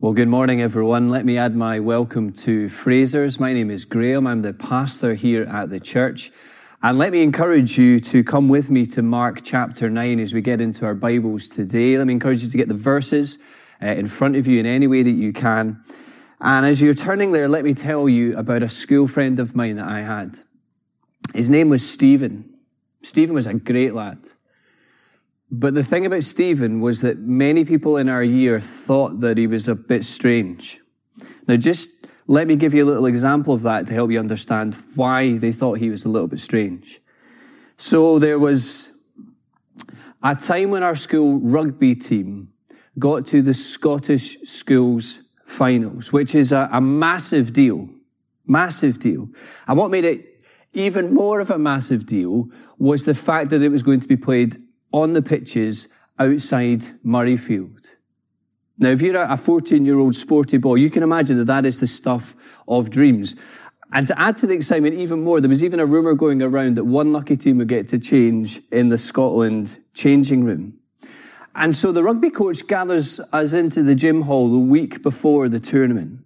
Well, good morning, everyone. Let me add my welcome to Fraser's. My name is Graeme. I'm the pastor here at the church. And let me encourage you to come with me to Mark chapter 9 as we get into our Bibles today. Let me encourage you to get the verses uh, in front of you in any way that you can. And as you're turning there, let me tell you about a school friend of mine that I had. His name was Stephen. Stephen was a great lad. But the thing about Stephen was that many people in our year thought that he was a bit strange. Now, just let me give you a little example of that to help you understand why they thought he was a little bit strange. So there was a time when our school rugby team got to the Scottish schools finals, which is a, a massive deal. Massive deal. And what made it even more of a massive deal was the fact that it was going to be played on the pitches outside Murrayfield. Now, if you're a 14 year old sporty boy, you can imagine that that is the stuff of dreams. And to add to the excitement even more, there was even a rumour going around that one lucky team would get to change in the Scotland changing room. And so the rugby coach gathers us into the gym hall the week before the tournament.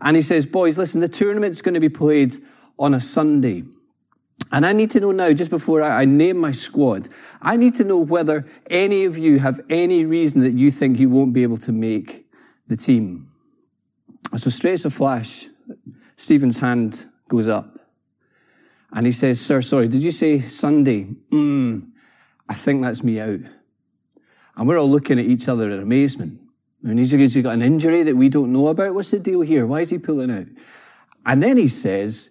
And he says, boys, listen, the tournament's going to be played on a Sunday. And I need to know now, just before I, name my squad, I need to know whether any of you have any reason that you think you won't be able to make the team. So straight as a flash, Stephen's hand goes up. And he says, Sir, sorry, did you say Sunday? Hmm, I think that's me out. And we're all looking at each other in amazement. And he's he got an injury that we don't know about. What's the deal here? Why is he pulling out? And then he says,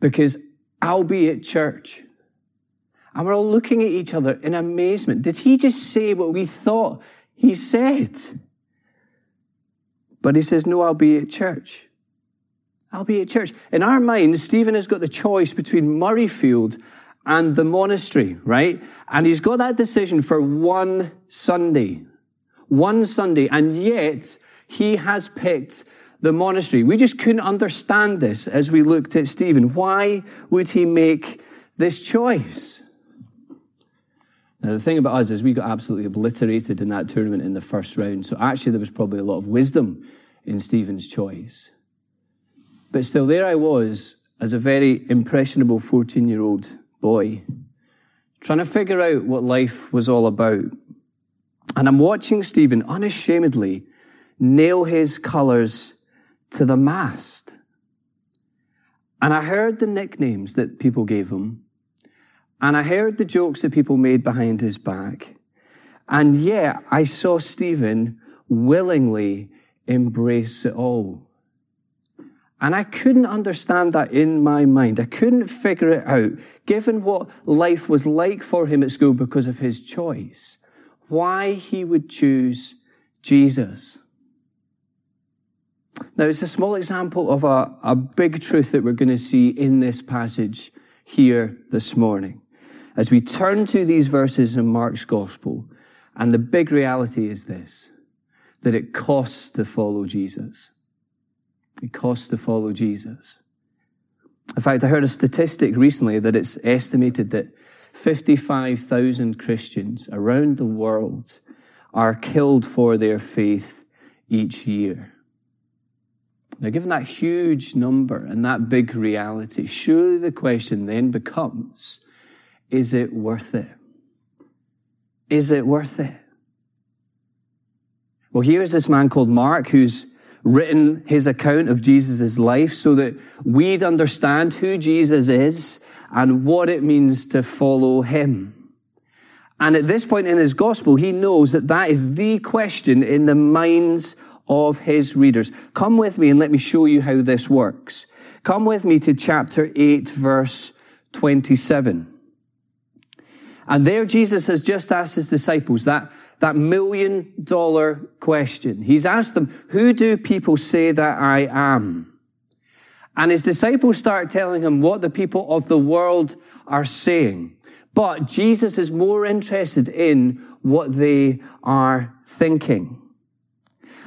because I'll be at church. And we're all looking at each other in amazement. Did he just say what we thought he said? But he says, no, I'll be at church. I'll be at church. In our minds, Stephen has got the choice between Murrayfield and the monastery, right? And he's got that decision for one Sunday. One Sunday. And yet, he has picked the monastery. We just couldn't understand this as we looked at Stephen. Why would he make this choice? Now, the thing about us is we got absolutely obliterated in that tournament in the first round. So actually, there was probably a lot of wisdom in Stephen's choice. But still, there I was as a very impressionable 14 year old boy, trying to figure out what life was all about. And I'm watching Stephen unashamedly nail his colors to the mast. And I heard the nicknames that people gave him. And I heard the jokes that people made behind his back. And yet I saw Stephen willingly embrace it all. And I couldn't understand that in my mind. I couldn't figure it out, given what life was like for him at school because of his choice, why he would choose Jesus. Now, it's a small example of a, a big truth that we're going to see in this passage here this morning. As we turn to these verses in Mark's gospel, and the big reality is this, that it costs to follow Jesus. It costs to follow Jesus. In fact, I heard a statistic recently that it's estimated that 55,000 Christians around the world are killed for their faith each year. Now, given that huge number and that big reality, surely the question then becomes, is it worth it? Is it worth it? Well, here's this man called Mark who's written his account of Jesus' life so that we'd understand who Jesus is and what it means to follow him. And at this point in his gospel, he knows that that is the question in the minds of his readers. Come with me and let me show you how this works. Come with me to chapter 8, verse 27. And there Jesus has just asked his disciples that, that million dollar question. He's asked them, who do people say that I am? And his disciples start telling him what the people of the world are saying. But Jesus is more interested in what they are thinking.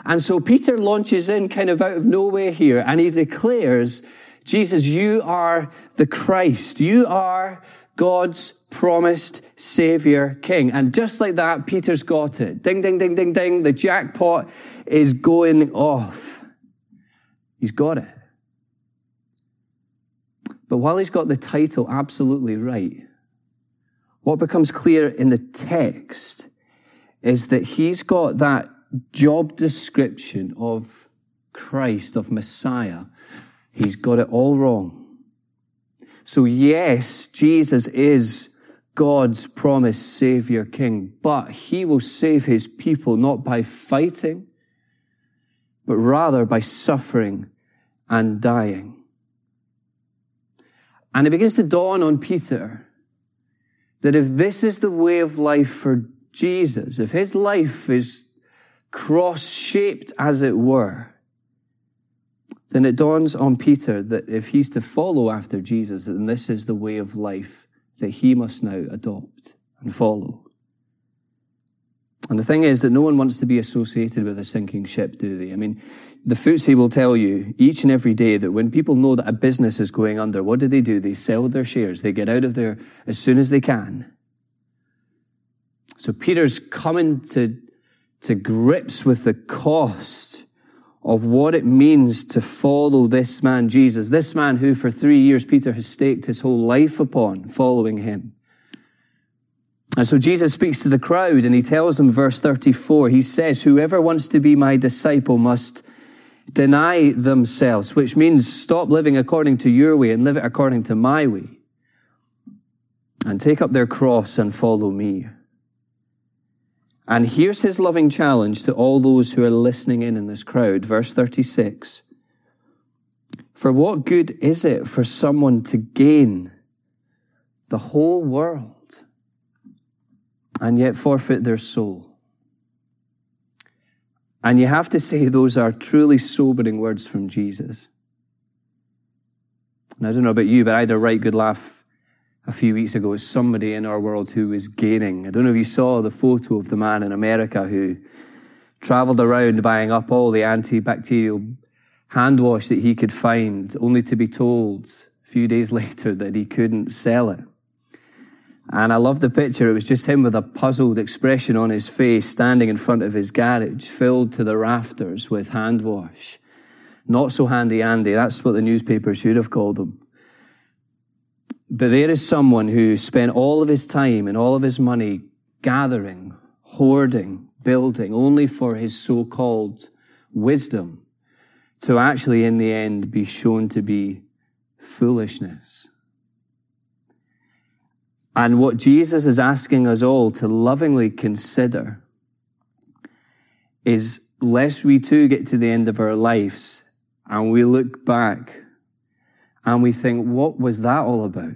And so Peter launches in kind of out of nowhere here and he declares, Jesus, you are the Christ. You are God's promised Savior King. And just like that, Peter's got it. Ding, ding, ding, ding, ding. The jackpot is going off. He's got it. But while he's got the title absolutely right, what becomes clear in the text is that he's got that job description of Christ, of Messiah. He's got it all wrong. So yes, Jesus is God's promised Savior King, but He will save His people not by fighting, but rather by suffering and dying. And it begins to dawn on Peter that if this is the way of life for Jesus, if his life is cross shaped as it were, then it dawns on Peter that if he's to follow after Jesus, then this is the way of life that he must now adopt and follow. And the thing is that no one wants to be associated with a sinking ship, do they? I mean, the FTSE will tell you each and every day that when people know that a business is going under, what do they do? They sell their shares. They get out of there as soon as they can. So Peter's coming to, to grips with the cost of what it means to follow this man, Jesus, this man who for three years Peter has staked his whole life upon following him. And so Jesus speaks to the crowd and he tells them, verse 34, he says, whoever wants to be my disciple must deny themselves, which means stop living according to your way and live it according to my way. And take up their cross and follow me. And here's his loving challenge to all those who are listening in in this crowd. Verse 36. For what good is it for someone to gain the whole world and yet forfeit their soul. And you have to say those are truly sobering words from Jesus. And I don't know about you, but I had a right good laugh a few weeks ago with somebody in our world who was gaining. I don't know if you saw the photo of the man in America who traveled around buying up all the antibacterial hand wash that he could find, only to be told a few days later that he couldn't sell it. And I love the picture. It was just him with a puzzled expression on his face standing in front of his garage, filled to the rafters with hand wash. Not so handy Andy. That's what the newspaper should have called him. But there is someone who spent all of his time and all of his money gathering, hoarding, building, only for his so-called wisdom to actually in the end be shown to be foolishness. And what Jesus is asking us all to lovingly consider is lest we too get to the end of our lives and we look back and we think, what was that all about?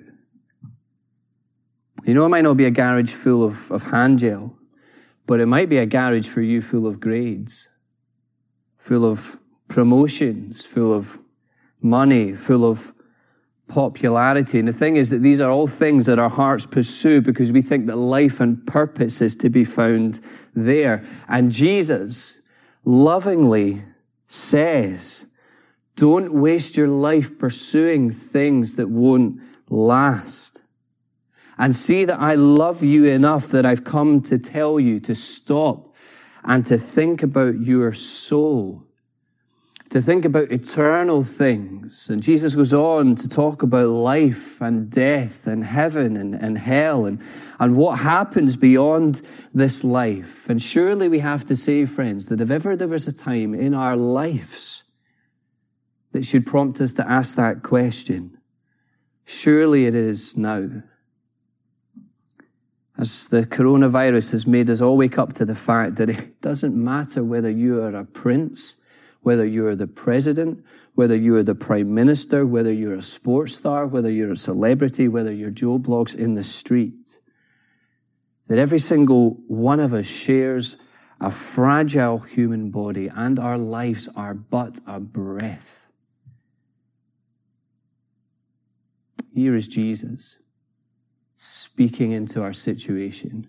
You know, it might not be a garage full of, of hand gel, but it might be a garage for you full of grades, full of promotions, full of money, full of popularity. And the thing is that these are all things that our hearts pursue because we think that life and purpose is to be found there. And Jesus lovingly says, don't waste your life pursuing things that won't last. And see that I love you enough that I've come to tell you to stop and to think about your soul to think about eternal things. And Jesus goes on to talk about life and death and heaven and, and hell and, and what happens beyond this life. And surely we have to say, friends, that if ever there was a time in our lives that should prompt us to ask that question, surely it is now. As the coronavirus has made us all wake up to the fact that it doesn't matter whether you are a prince whether you're the president, whether you're the prime minister, whether you're a sports star, whether you're a celebrity, whether you're Joe Bloggs in the street, that every single one of us shares a fragile human body and our lives are but a breath. Here is Jesus speaking into our situation.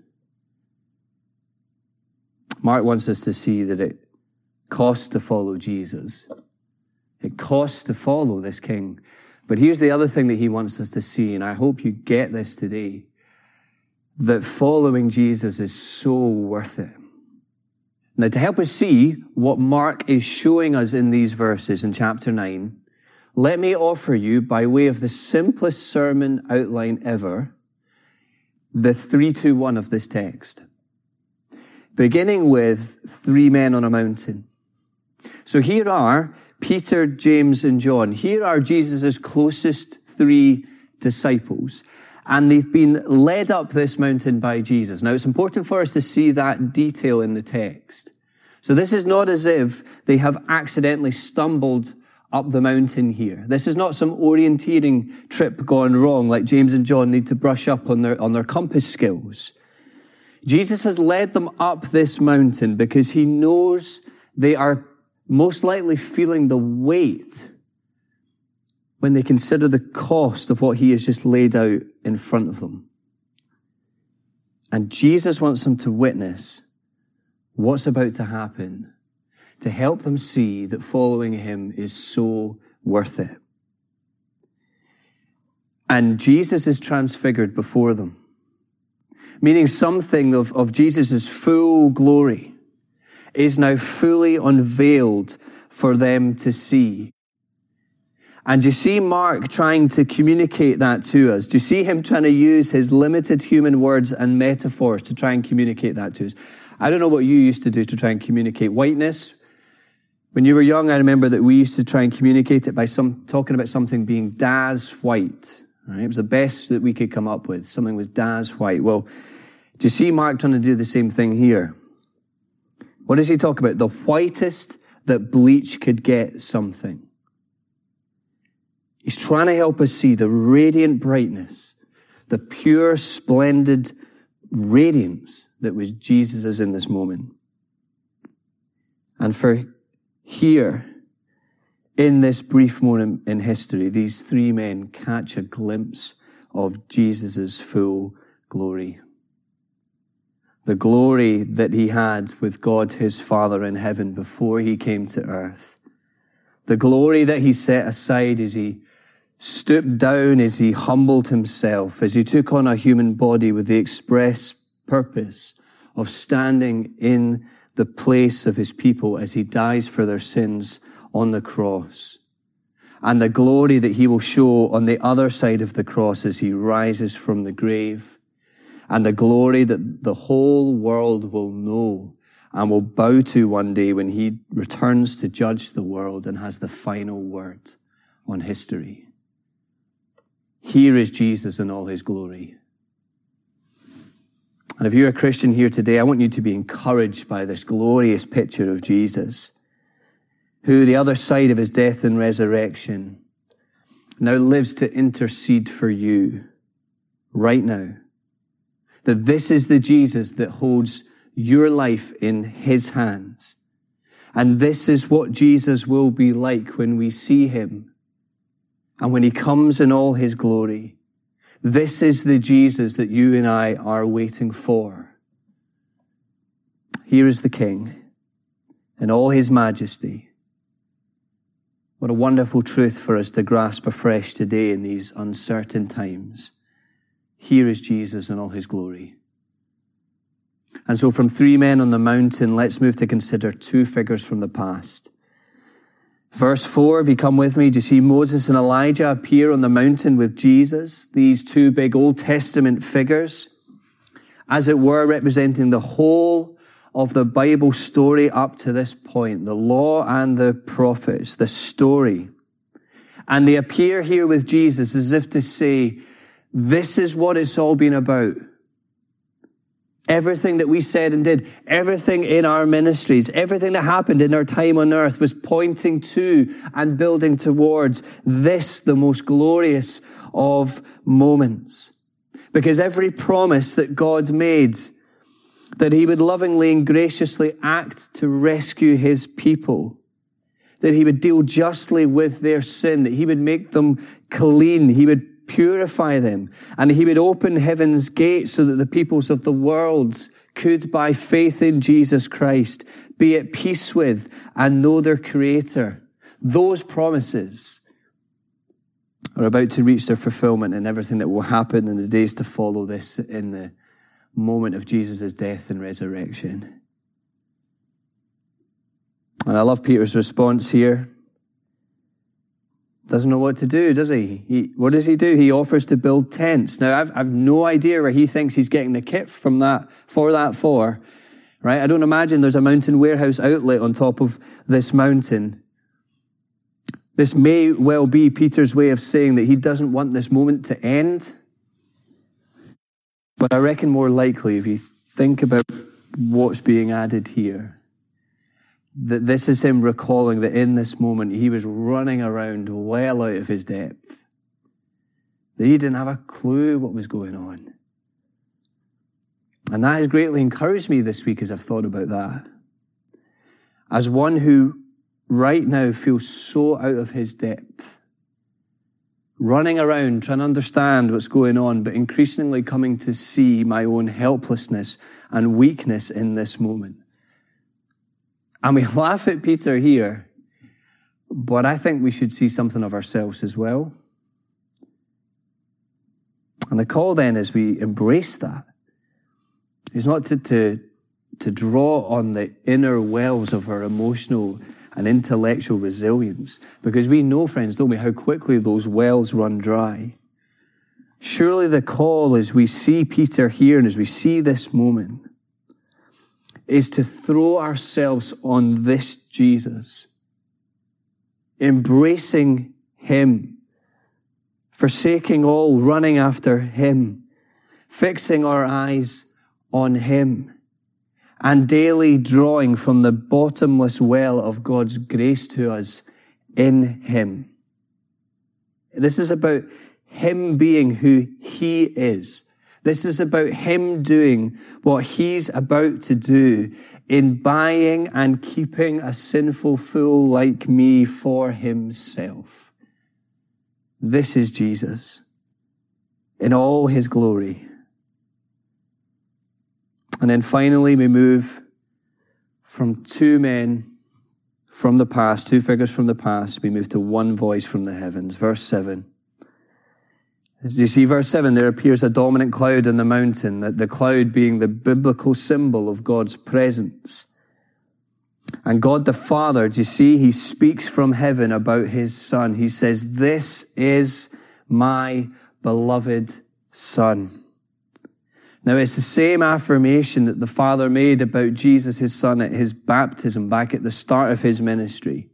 Mark wants us to see that it costs to follow Jesus. It costs to follow this king. But here's the other thing that he wants us to see, and I hope you get this today. that following Jesus is so worth it. Now, to help us see what Mark is showing us in these verses in chapter 9, let me offer you, by way of the simplest sermon outline ever, the 321 of this text. Beginning with three men on a mountain. So here are Peter, James, and John. Here are Jesus' closest three disciples. And they've been led up this mountain by Jesus. Now it's important for us to see that detail in the text. So this is not as if they have accidentally stumbled up the mountain here. This is not some orienteering trip gone wrong like James and John need to brush up on their, on their compass skills. Jesus has led them up this mountain because he knows they are most likely feeling the weight when they consider the cost of what he has just laid out in front of them. And Jesus wants them to witness what's about to happen to help them see that following him is so worth it. And Jesus is transfigured before them, meaning something of, of Jesus' full glory is now fully unveiled for them to see. And you see Mark trying to communicate that to us? Do you see him trying to use his limited human words and metaphors to try and communicate that to us? I don't know what you used to do to try and communicate whiteness. When you were young, I remember that we used to try and communicate it by some, talking about something being Daz white. Right? It was the best that we could come up with. Something was Daz white. Well, do you see Mark trying to do the same thing here? What does he talk about? The whitest that bleach could get something. He's trying to help us see the radiant brightness, the pure, splendid radiance that was Jesus' in this moment. And for here, in this brief moment in history, these three men catch a glimpse of Jesus' full glory. The glory that he had with God his Father in heaven before he came to earth. The glory that he set aside as he stooped down, as he humbled himself, as he took on a human body with the express purpose of standing in the place of his people as he dies for their sins on the cross. And the glory that he will show on the other side of the cross as he rises from the grave. And the glory that the whole world will know and will bow to one day when he returns to judge the world and has the final word on history. Here is Jesus in all his glory. And if you're a Christian here today, I want you to be encouraged by this glorious picture of Jesus, who the other side of his death and resurrection now lives to intercede for you right now. That this is the Jesus that holds your life in his hands. And this is what Jesus will be like when we see him and when he comes in all his glory. This is the Jesus that you and I are waiting for. Here is the King in all his majesty. What a wonderful truth for us to grasp afresh today in these uncertain times. Here is Jesus in all his glory. And so from three men on the mountain, let's move to consider two figures from the past. Verse 4, if you come with me, do you see Moses and Elijah appear on the mountain with Jesus? These two big Old Testament figures, as it were, representing the whole of the Bible story up to this point, the law and the prophets, the story. And they appear here with Jesus as if to say, this is what it's all been about. Everything that we said and did, everything in our ministries, everything that happened in our time on earth was pointing to and building towards this, the most glorious of moments. Because every promise that God made, that he would lovingly and graciously act to rescue his people, that he would deal justly with their sin, that he would make them clean, he would purify them, and he would open heaven's gates so that the peoples of the world could, by faith in Jesus Christ, be at peace with and know their creator. Those promises are about to reach their fulfillment and everything that will happen in the days to follow this in the moment of Jesus' death and resurrection. And I love Peter's response here. Doesn't know what to do, does he? he? What does he do? He offers to build tents. Now, I've, I've no idea where he thinks he's getting the kit from that, for that for, right? I don't imagine there's a mountain warehouse outlet on top of this mountain. This may well be Peter's way of saying that he doesn't want this moment to end. But I reckon more likely, if you think about what's being added here, that this is him recalling that in this moment he was running around well out of his depth. That he didn't have a clue what was going on. And that has greatly encouraged me this week as I've thought about that. As one who right now feels so out of his depth, running around trying to understand what's going on, but increasingly coming to see my own helplessness and weakness in this moment. And we laugh at Peter here, but I think we should see something of ourselves as well. And the call then is we embrace that. It's not to, to, to draw on the inner wells of our emotional and intellectual resilience, because we know, friends, don't we, how quickly those wells run dry. Surely the call as we see Peter here and as we see this moment is to throw ourselves on this Jesus, embracing Him, forsaking all, running after Him, fixing our eyes on Him, and daily drawing from the bottomless well of God's grace to us in Him. This is about Him being who He is this is about him doing what he's about to do in buying and keeping a sinful fool like me for himself. This is Jesus in all his glory. And then finally, we move from two men from the past, two figures from the past, we move to one voice from the heavens. Verse 7. You see, verse 7, there appears a dominant cloud in the mountain, the cloud being the biblical symbol of God's presence. And God the Father, do you see, he speaks from heaven about his son. He says, This is my beloved son. Now, it's the same affirmation that the Father made about Jesus, his son, at his baptism back at the start of his ministry.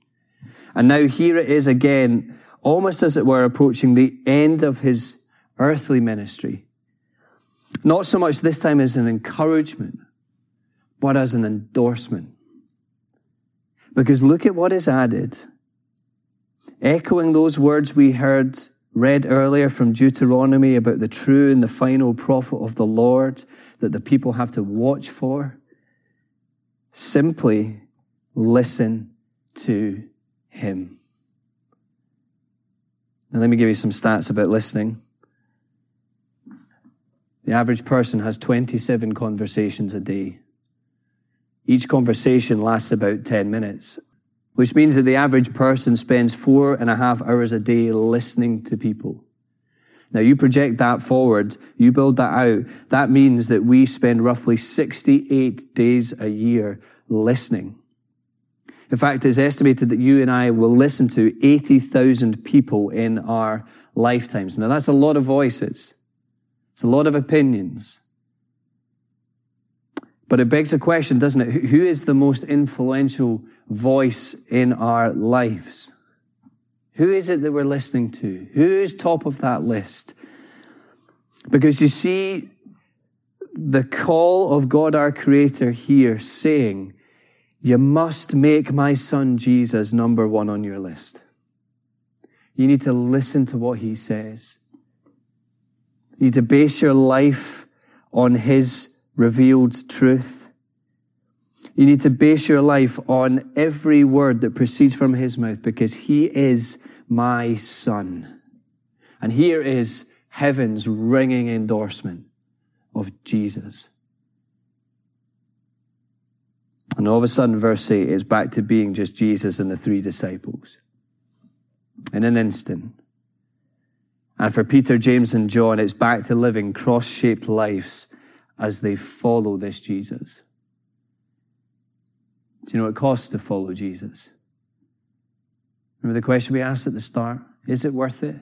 And now here it is again, almost as it were approaching the end of his earthly ministry. Not so much this time as an encouragement, but as an endorsement. Because look at what is added. Echoing those words we heard read earlier from Deuteronomy about the true and the final prophet of the Lord that the people have to watch for. Simply listen to him. Now let me give you some stats about listening. The average person has 27 conversations a day. Each conversation lasts about 10 minutes, which means that the average person spends four and a half hours a day listening to people. Now you project that forward, you build that out. That means that we spend roughly 68 days a year listening. In fact, it's estimated that you and I will listen to 80,000 people in our lifetimes. Now that's a lot of voices. It's a lot of opinions. But it begs a question, doesn't it? Who is the most influential voice in our lives? Who is it that we're listening to? Who is top of that list? Because you see the call of God our Creator here saying, you must make my son Jesus number one on your list. You need to listen to what he says. You need to base your life on His revealed truth. You need to base your life on every word that proceeds from His mouth because He is my Son. And here is heaven's ringing endorsement of Jesus. And all of a sudden, verse 8 is back to being just Jesus and the three disciples. In an instant, and for Peter, James, and John, it's back to living cross shaped lives as they follow this Jesus. Do you know what it costs to follow Jesus? Remember the question we asked at the start? Is it worth it?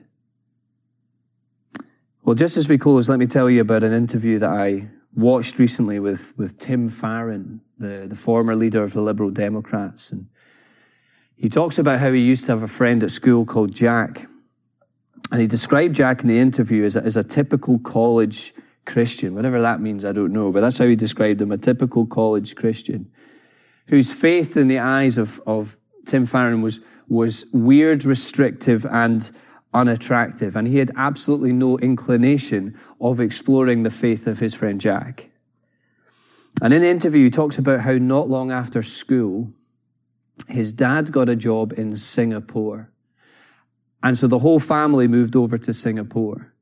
Well, just as we close, let me tell you about an interview that I watched recently with, with Tim Farron, the, the former leader of the Liberal Democrats. And he talks about how he used to have a friend at school called Jack. And he described Jack in the interview as a, as a typical college Christian. Whatever that means, I don't know. But that's how he described him, a typical college Christian whose faith in the eyes of, of Tim Farron was, was weird, restrictive, and unattractive. And he had absolutely no inclination of exploring the faith of his friend Jack. And in the interview, he talks about how not long after school, his dad got a job in Singapore. And so the whole family moved over to Singapore.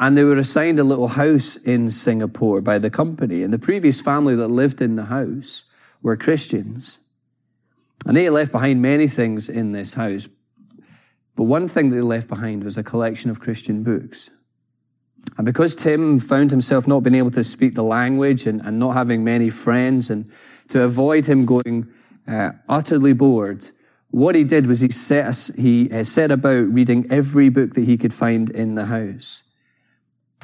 And they were assigned a little house in Singapore by the company. And the previous family that lived in the house were Christians. And they left behind many things in this house. But one thing they left behind was a collection of Christian books. And because Tim found himself not being able to speak the language and, and not having many friends, and to avoid him going uh, utterly bored, what he did was he set, he uh, set about reading every book that he could find in the house.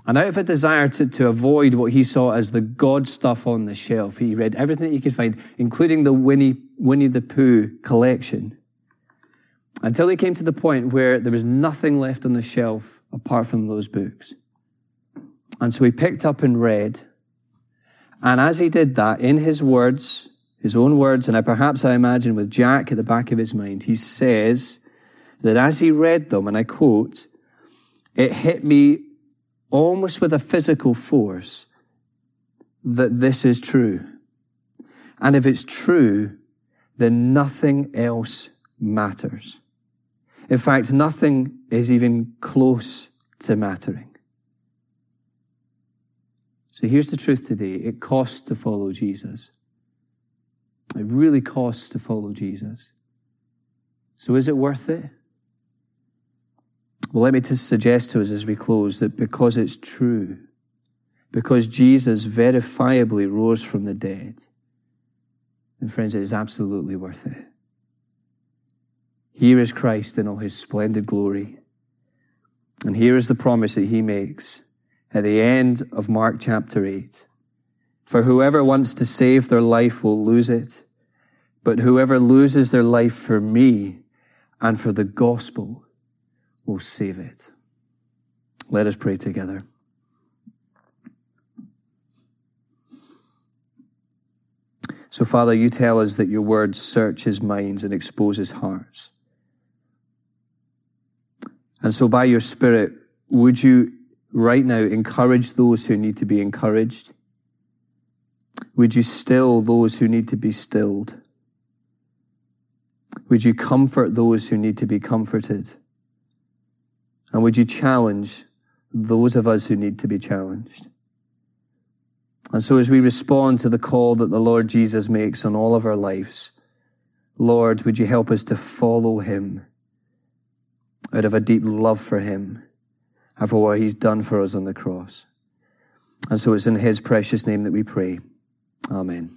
And out of a desire to, to avoid what he saw as the God stuff on the shelf, he read everything that he could find, including the Winnie, Winnie the Pooh collection, until he came to the point where there was nothing left on the shelf apart from those books. And so he picked up and read. And as he did that, in his words, his own words, and I, perhaps I imagine with Jack at the back of his mind, he says that as he read them, and I quote, it hit me almost with a physical force, that this is true. And if it's true, then nothing else matters. In fact, nothing is even close to mattering. So here's the truth today. It costs to follow Jesus. It really costs to follow Jesus. So is it worth it? Well, let me just suggest to us as we close that because it's true, because Jesus verifiably rose from the dead, then friends, it is absolutely worth it. Here is Christ in all his splendid glory. And here is the promise that he makes at the end of Mark chapter 8. For whoever wants to save their life will lose it, but whoever loses their life for me and for the gospel will save it. Let us pray together. So, Father, you tell us that your word searches minds and exposes hearts. And so, by your Spirit, would you right now encourage those who need to be encouraged? Would you still those who need to be stilled? Would you comfort those who need to be comforted? And would you challenge those of us who need to be challenged? And so as we respond to the call that the Lord Jesus makes on all of our lives, Lord, would you help us to follow him out of a deep love for him and for what he's done for us on the cross. And so it's in his precious name that we pray. Amen.